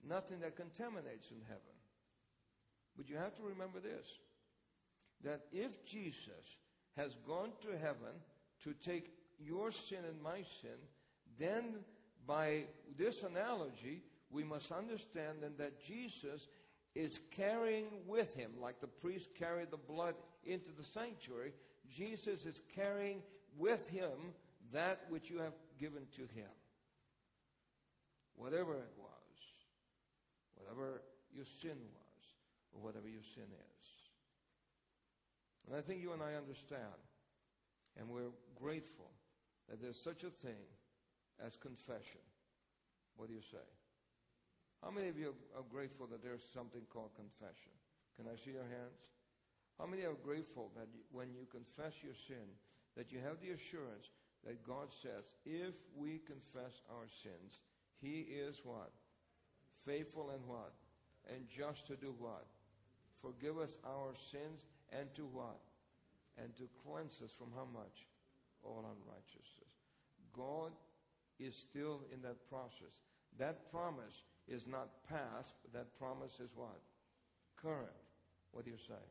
nothing that contaminates in heaven. But you have to remember this that if Jesus has gone to heaven to take your sin and my sin, then by this analogy, we must understand then that Jesus is carrying with him, like the priest carried the blood into the sanctuary, Jesus is carrying with him that which you have given to him. Whatever it was, whatever your sin was, or whatever your sin is. And I think you and I understand, and we're grateful that there's such a thing as confession. What do you say? How many of you are grateful that there's something called confession? Can I see your hands? How many are grateful that when you confess your sin, that you have the assurance that God says, if we confess our sins, He is what? Faithful and what? And just to do what? Forgive us our sins and to what? And to cleanse us from how much? All unrighteousness. God is still in that process. That promise is not past, but that promise is what? Current. What do you say?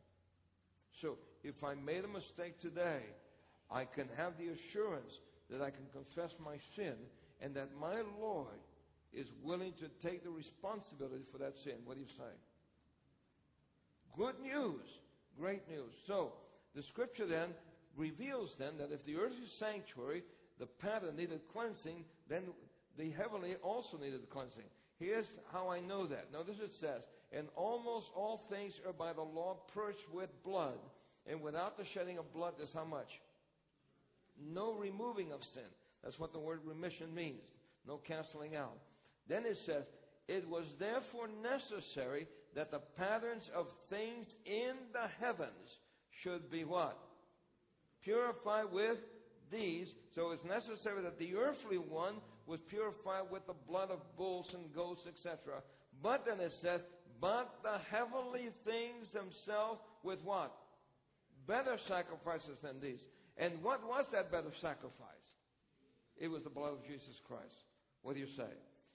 So, if I made a mistake today, I can have the assurance that I can confess my sin and that my Lord is willing to take the responsibility for that sin. What do you say? Good news. Great news. So, the scripture then reveals then that if the earthly sanctuary the pattern needed cleansing, then the heavenly also needed cleansing. Here's how I know that. Notice it says, And almost all things are by the law purged with blood, and without the shedding of blood, there's how much? No removing of sin. That's what the word remission means. No canceling out. Then it says, It was therefore necessary that the patterns of things in the heavens should be what? Purified with these. So it's necessary that the earthly one was purified with the blood of bulls and goats, etc. But then it says, but the heavenly things themselves with what? Better sacrifices than these. And what was that better sacrifice? It was the blood of Jesus Christ. What do you say?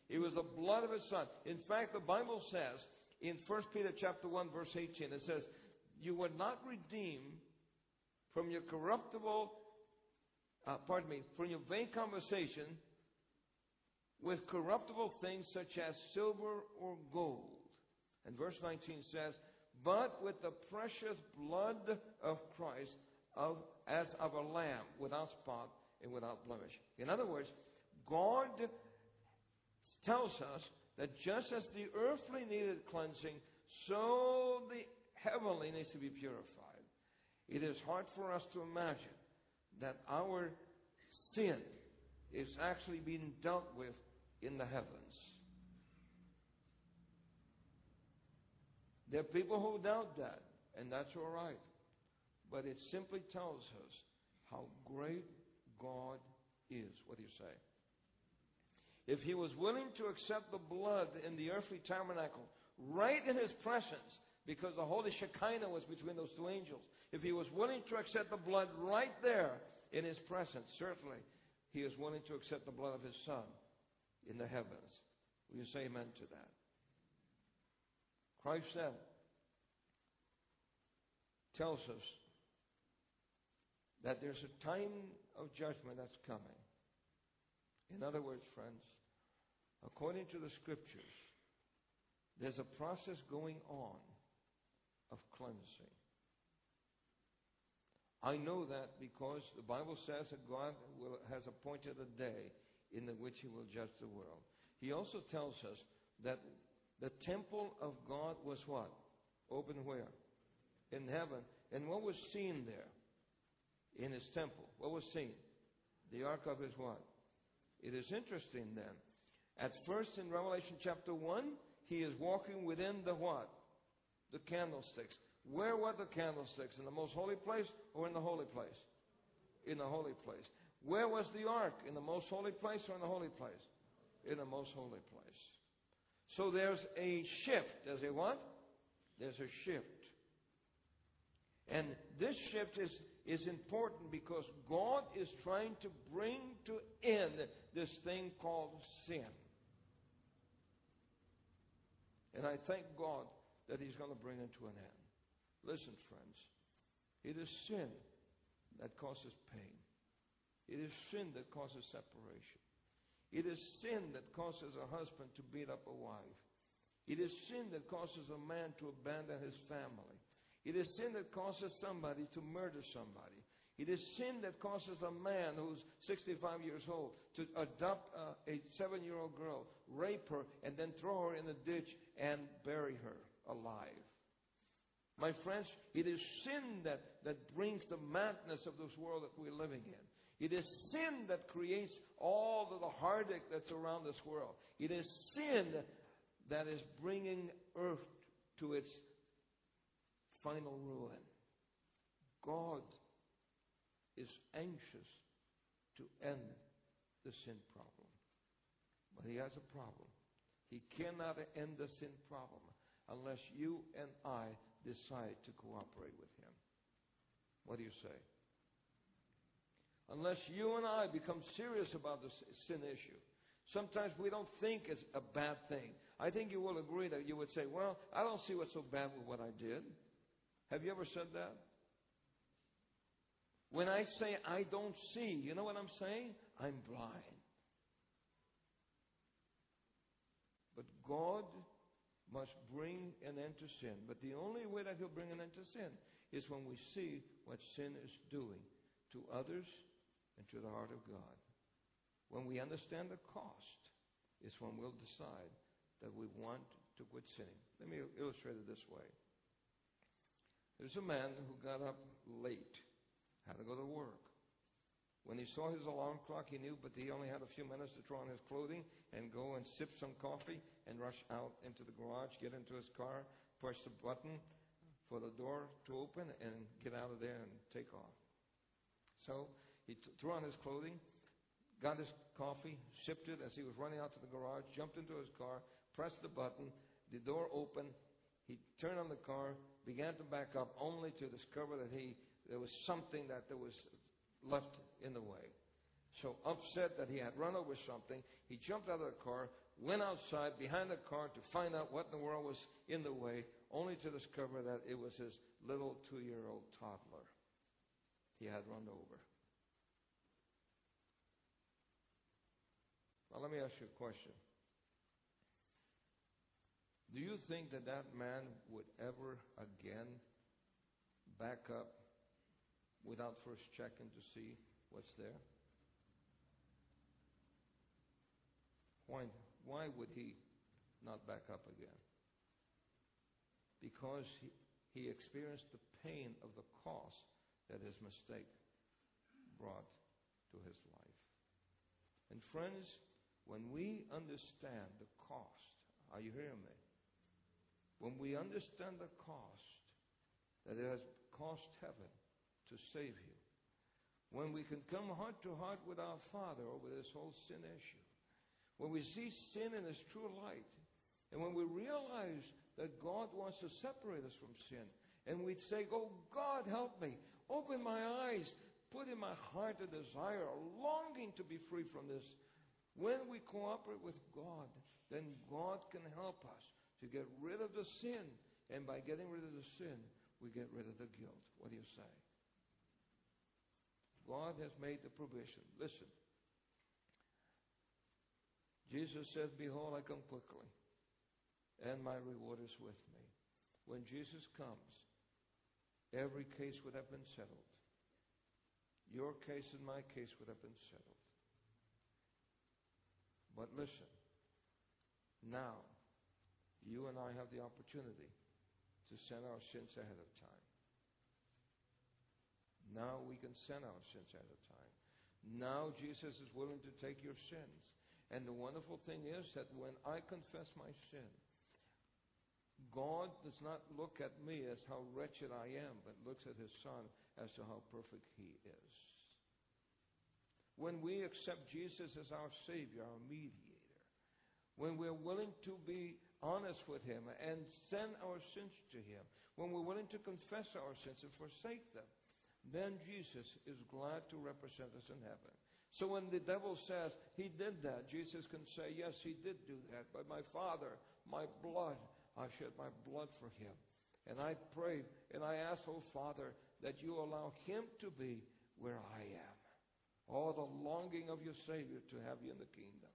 It was the blood of his son. In fact, the Bible says in 1 Peter chapter 1 verse 18, it says, You were not redeemed from your corruptible, uh, pardon me, from your vain conversation with corruptible things such as silver or gold. And verse 19 says, But with the precious blood of Christ, of, as of a lamb, without spot and without blemish. In other words, God tells us that just as the earthly needed cleansing, so the heavenly needs to be purified. It is hard for us to imagine that our sin is actually being dealt with in the heavens. There are people who doubt that, and that's all right. But it simply tells us how great God is. What do you say? If he was willing to accept the blood in the earthly tabernacle right in his presence, because the holy Shekinah was between those two angels, if he was willing to accept the blood right there in his presence, certainly he is willing to accept the blood of his son in the heavens. Will you say amen to that? Christ said, tells us that there's a time of judgment that's coming. In other words, friends, according to the scriptures, there's a process going on of cleansing. I know that because the Bible says that God will, has appointed a day in which He will judge the world. He also tells us that the temple of God was what? Open where? In heaven. And what was seen there? In His temple. What was seen? The ark of His what? It is interesting then. At first in Revelation chapter 1, He is walking within the what? The candlesticks. Where were the candlesticks? In the most holy place or in the holy place? In the holy place. Where was the ark? In the most holy place or in the holy place? In the most holy place. So there's a shift. There's a what? There's a shift. And this shift is, is important because God is trying to bring to end this thing called sin. And I thank God that He's going to bring it to an end. Listen, friends, it is sin that causes pain. It is sin that causes separation. It is sin that causes a husband to beat up a wife. It is sin that causes a man to abandon his family. It is sin that causes somebody to murder somebody. It is sin that causes a man who's 65 years old to adopt a, a seven year old girl, rape her, and then throw her in a ditch and bury her alive. My friends, it is sin that, that brings the madness of this world that we're living in. It is sin that creates all of the heartache that's around this world. It is sin that is bringing earth to its final ruin. God is anxious to end the sin problem. But He has a problem. He cannot end the sin problem unless you and I decide to cooperate with Him. What do you say? Unless you and I become serious about the sin issue. Sometimes we don't think it's a bad thing. I think you will agree that you would say, Well, I don't see what's so bad with what I did. Have you ever said that? When I say I don't see, you know what I'm saying? I'm blind. But God must bring an end to sin. But the only way that He'll bring an end to sin is when we see what sin is doing to others and to the heart of God. When we understand the cost, is when we'll decide that we want to quit sinning. Let me illustrate it this way. There's a man who got up late, had to go to work. When he saw his alarm clock, he knew, but he only had a few minutes to throw on his clothing and go and sip some coffee and rush out into the garage, get into his car, push the button for the door to open, and get out of there and take off. So he t- threw on his clothing, got his coffee, sipped it as he was running out to the garage, jumped into his car, pressed the button, the door opened. He turned on the car, began to back up, only to discover that he there was something that there was left in the way. So upset that he had run over something, he jumped out of the car, went outside behind the car to find out what in the world was in the way, only to discover that it was his little two year old toddler he had run over. Now, let me ask you a question. Do you think that that man would ever again back up without first checking to see what's there? Why, why would he not back up again? Because he, he experienced the pain of the cost that his mistake brought to his life. And friends, when we understand the cost, are you hearing me? When we understand the cost that it has cost heaven to save you, when we can come heart to heart with our Father over this whole sin issue, when we see sin in its true light, and when we realize that God wants to separate us from sin, and we'd say, Oh God, help me, open my eyes, put in my heart a desire, a longing to be free from this. When we cooperate with God, then God can help us to get rid of the sin. And by getting rid of the sin, we get rid of the guilt. What do you say? God has made the provision. Listen. Jesus said, Behold, I come quickly, and my reward is with me. When Jesus comes, every case would have been settled. Your case and my case would have been settled. But listen, now, you and I have the opportunity to send our sins ahead of time. Now we can send our sins at a time. Now Jesus is willing to take your sins. And the wonderful thing is that when I confess my sin, God does not look at me as how wretched I am, but looks at his Son as to how perfect he is. When we accept Jesus as our Savior, our mediator, when we're willing to be honest with Him and send our sins to Him, when we're willing to confess our sins and forsake them, then Jesus is glad to represent us in heaven. So when the devil says he did that, Jesus can say, Yes, he did do that. But my Father, my blood, I shed my blood for him. And I pray and I ask, oh Father, that you allow him to be where I am. Oh, the longing of your Savior to have you in the kingdom.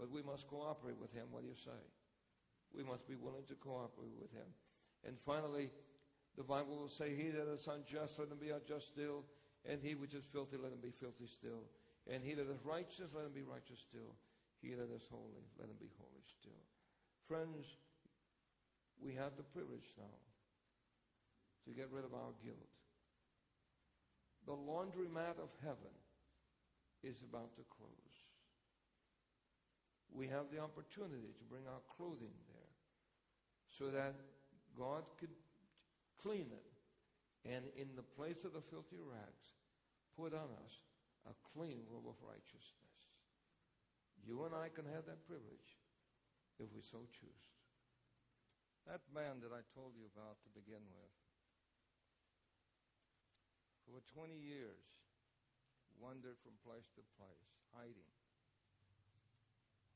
But we must cooperate with him. What do you say? We must be willing to cooperate with him. And finally, the Bible will say, He that is unjust, let him be unjust still. And he which is filthy, let him be filthy still. And he that is righteous, let him be righteous still. He that is holy, let him be holy still. Friends, we have the privilege now to get rid of our guilt. The laundromat of heaven is about to close. We have the opportunity to bring our clothing there so that God could clean it and in the place of the filthy rags, put on us a clean robe of righteousness. You and I can have that privilege if we so choose. That man that I told you about to begin with, for 20 years, wandered from place to place, hiding,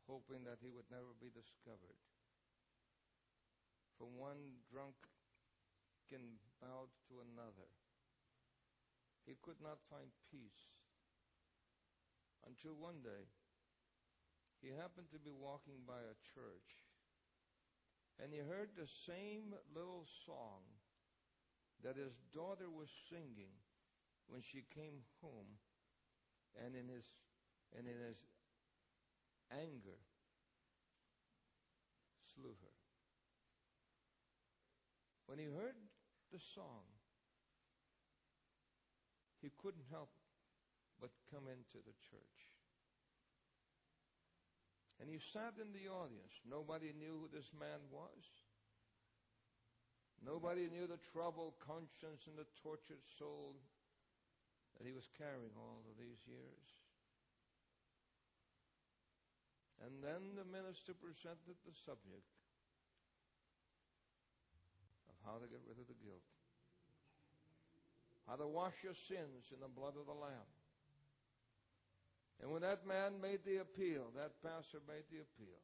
hoping that he would never be discovered. From one drunken bout to another, he could not find peace until one day he happened to be walking by a church and he heard the same little song that his daughter was singing when she came home and in his and in his anger slew her. When he heard the song he couldn't help but come into the church and he sat in the audience. Nobody knew who this man was. Nobody knew the troubled conscience and the tortured soul that he was carrying all of these years. And then the minister presented the subject how to get rid of the guilt, how to wash your sins in the blood of the Lamb. And when that man made the appeal, that pastor made the appeal,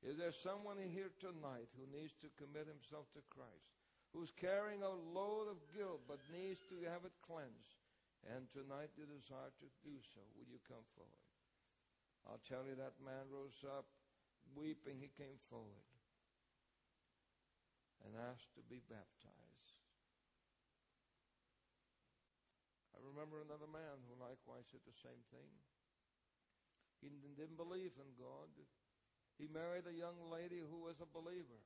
is there someone here tonight who needs to commit himself to Christ, who's carrying a load of guilt but needs to have it cleansed? And tonight you desire to do so. Will you come forward? I'll tell you that man rose up weeping. He came forward and asked to be baptized. I remember another man who likewise did the same thing. He didn't believe in God. He married a young lady who was a believer.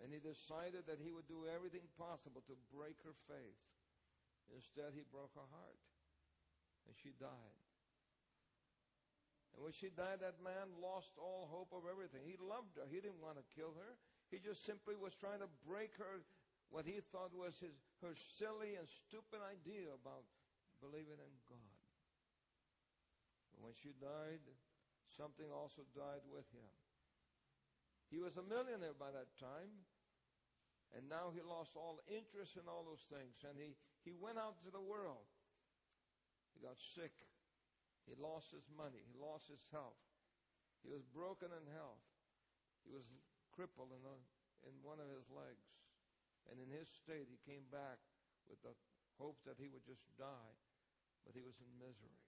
And he decided that he would do everything possible to break her faith. Instead, he broke her heart. And she died. And when she died, that man lost all hope of everything. He loved her. He didn't want to kill her. He just simply was trying to break her, what he thought was his, her silly and stupid idea about believing in God. But when she died, something also died with him. He was a millionaire by that time. And now he lost all interest in all those things. And he, he went out to the world. He got sick. He lost his money. He lost his health. He was broken in health. He was crippled in, a, in one of his legs. And in his state, he came back with the hope that he would just die. But he was in misery.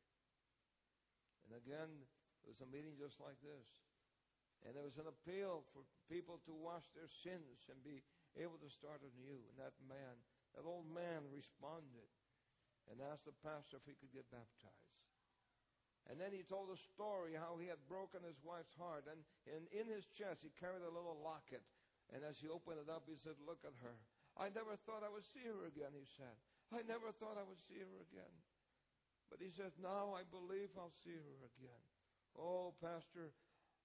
And again, it was a meeting just like this. And there was an appeal for people to wash their sins and be able to start anew. And that man, that old man responded and asked the pastor if he could get baptized. And then he told a story how he had broken his wife's heart. And, in his chest, he carried a little locket. And as he opened it up, he said, Look at her. I never thought I would see her again, he said. I never thought I would see her again. But he says, Now I believe I'll see her again. Oh, Pastor,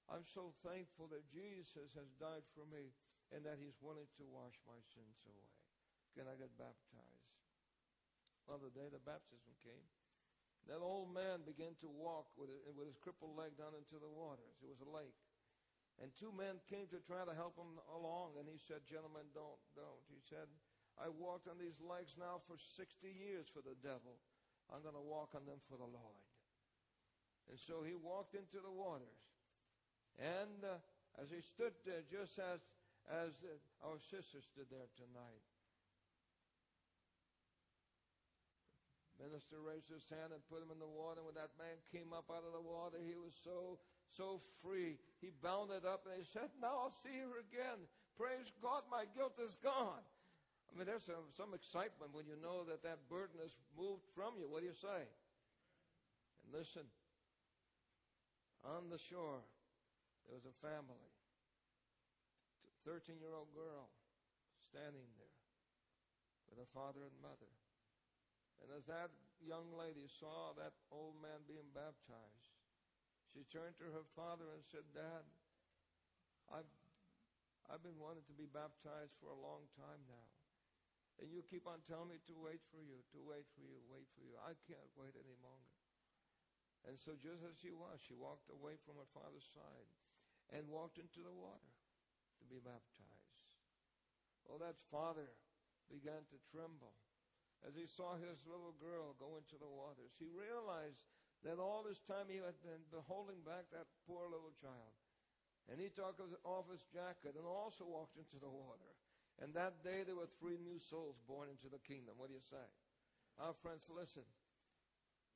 I'm so thankful that Jesus has died for me and that He's willing to wash my sins away. Can I get baptized? Well, the day the baptism came, that old man began to walk with, it, with his crippled leg down into the waters. It was a lake. And two men came to try to help him along, and he said, Gentlemen, don't, don't. He said, I walked on these legs now for 60 years for the devil. I'm going to walk on them for the Lord. And so he walked into the waters. And uh, as he stood there, just as, as uh, our sister stood there tonight, minister raised his hand and put him in the water. When that man came up out of the water, he was so, so free. He bounded up and he said, [LAUGHS] Now I'll see her again. Praise God, my guilt is gone. I mean, there's some, some excitement when you know that that burden is moved from you. What do you say? And listen, on the shore, there was a family. 13 year old girl standing there with her father and mother. And as that young lady saw that old man being baptized, she turned to her father and said, Dad, I've, I've been wanting to be baptized for a long time now. And you keep on telling me to wait for you, to wait for you, wait for you. I can't wait any longer. And so, just as she was, she walked away from her father's side and walked into the water to be baptized. Well, that father began to tremble as he saw his little girl go into the waters. He realized that all this time he had been holding back that poor little child. And he took off his jacket and also walked into the water. And that day there were three new souls born into the kingdom. What do you say? Our friends, listen.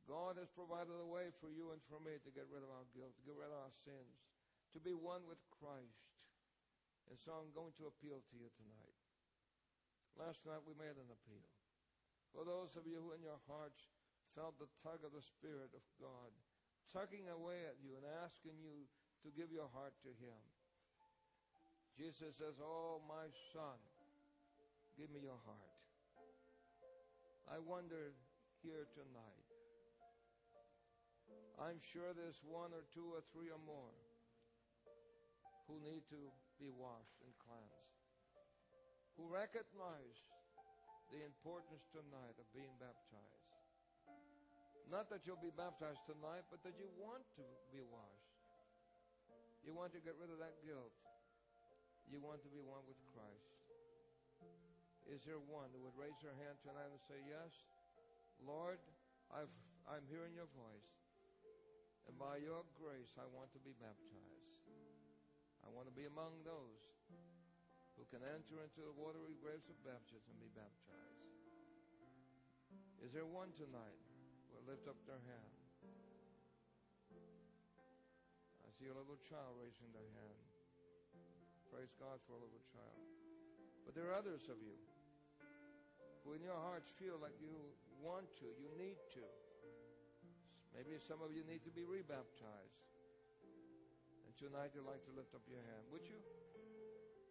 God has provided a way for you and for me to get rid of our guilt, to get rid of our sins, to be one with Christ. And so I'm going to appeal to you tonight. Last night we made an appeal. For those of you who in your hearts felt the tug of the Spirit of God tugging away at you and asking you to give your heart to Him. Jesus says, Oh, my son, give me your heart. I wonder here tonight. I'm sure there's one or two or three or more who need to be washed and cleansed, who recognize the importance tonight of being baptized. Not that you'll be baptized tonight, but that you want to be washed. You want to get rid of that guilt. You want to be one with Christ. Is there one that would raise their hand tonight and say, Yes, Lord, I've, I'm hearing your voice. And by your grace, I want to be baptized. I want to be among those who can enter into the watery graves of baptism and be baptized. Is there one tonight who will lift up their hand? I see a little child raising their hand. Praise God for a little child. But there are others of you who in your hearts feel like you want to, you need to. Maybe some of you need to be rebaptized. And tonight you'd like to lift up your hand. Would you?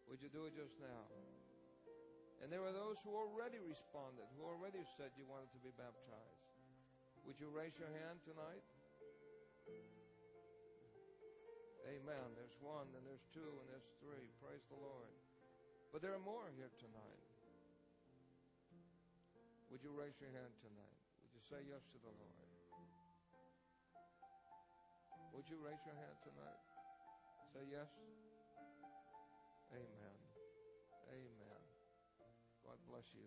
Would you do it just now? And there are those who already responded, who already said you wanted to be baptized. Would you raise your hand tonight? Amen. There's one, and there's two, and there's three. Praise the Lord. But there are more here tonight. Would you raise your hand tonight? Would you say yes to the Lord? Would you raise your hand tonight? Say yes. Amen. Amen. God bless you,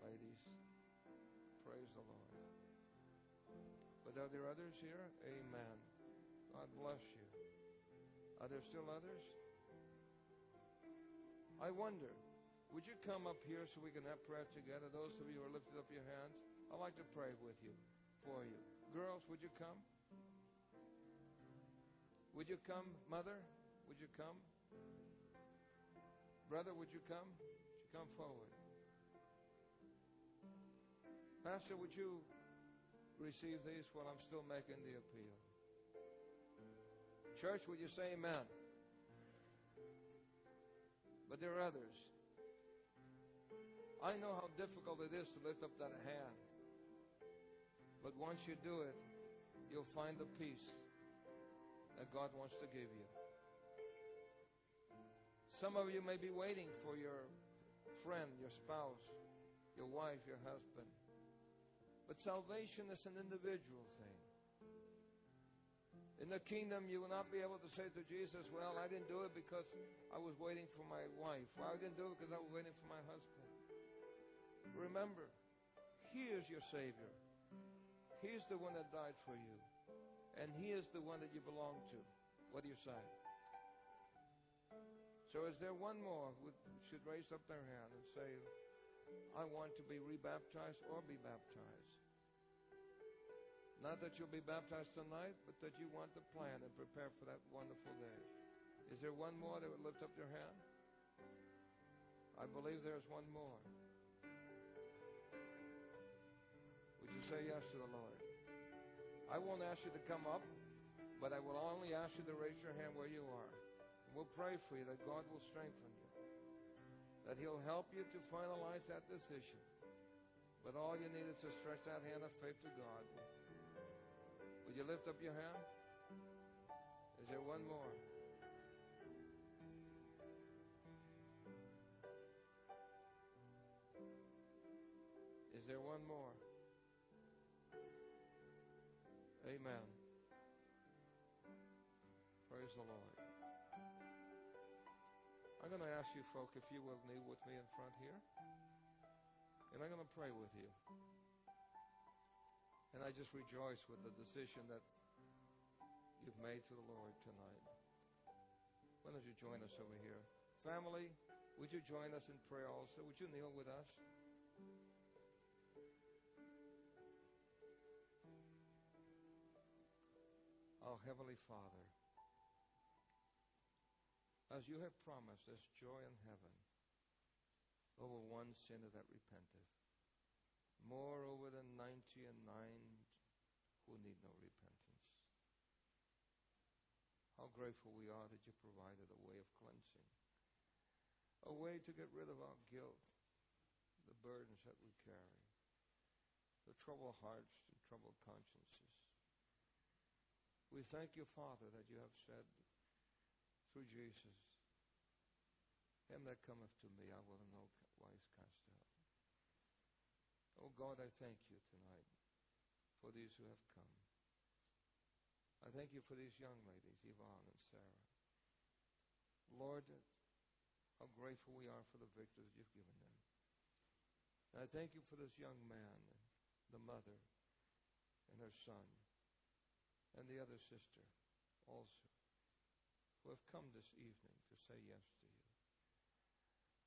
ladies. Praise the Lord. But are there others here? Amen. God bless you. Are there still others? I wonder, would you come up here so we can have prayer together? Those of you who are lifted up your hands, I'd like to pray with you, for you. Girls, would you come? Would you come, mother? Would you come? Brother, would you come? Would you come forward? Pastor, would you receive these while I'm still making the appeal? Church, would you say amen? But there are others. I know how difficult it is to lift up that hand. But once you do it, you'll find the peace that God wants to give you. Some of you may be waiting for your friend, your spouse, your wife, your husband. But salvation is an individual thing. In the kingdom, you will not be able to say to Jesus, Well, I didn't do it because I was waiting for my wife. Well, I didn't do it because I was waiting for my husband. Remember, He is your Savior. He's the one that died for you. And He is the one that you belong to. What do you say? So, is there one more who should raise up their hand and say, I want to be rebaptized or be baptized? Not that you'll be baptized tonight, but that you want to plan and prepare for that wonderful day. Is there one more that would lift up their hand? I believe there's one more. Would you say yes to the Lord? I won't ask you to come up, but I will only ask you to raise your hand where you are. We'll pray for you that God will strengthen you, that He'll help you to finalize that decision. But all you need is to stretch that hand of faith to God. Will you lift up your hand? Is there one more? Is there one more? Amen. Praise the Lord. I'm going to ask you, folk, if you will kneel with me in front here. And I'm going to pray with you. And I just rejoice with the decision that you've made to the Lord tonight. Why don't you join us over here? Family, would you join us in prayer also? Would you kneel with us? Our Heavenly Father, as you have promised, there's joy in heaven over one sinner that repenteth. More over than ninety and nine who need no repentance. How grateful we are that you provided a way of cleansing, a way to get rid of our guilt, the burdens that we carry, the troubled hearts and troubled consciences. We thank you, Father, that you have said through Jesus, Him that cometh to me, I will in no wise cast out. Oh God, I thank you tonight for these who have come. I thank you for these young ladies, Yvonne and Sarah. Lord, how grateful we are for the victories you've given them. And I thank you for this young man, the mother, and her son, and the other sister also, who have come this evening to say yes to you.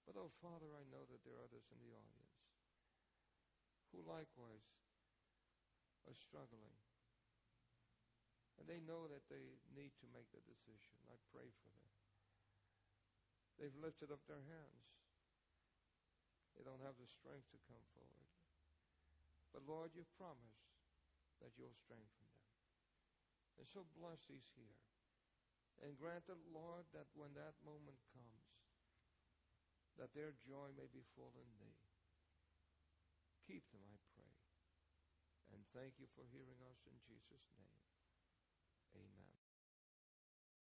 But, oh, Father, I know that there are others in the audience who likewise are struggling. And they know that they need to make the decision. I pray for them. They've lifted up their hands. They don't have the strength to come forward. But Lord, you've promised that you'll strengthen them. And so bless these here. And grant that, Lord, that when that moment comes, that their joy may be full in thee. Keep them, I pray. And thank you for hearing us in Jesus' name. Amen.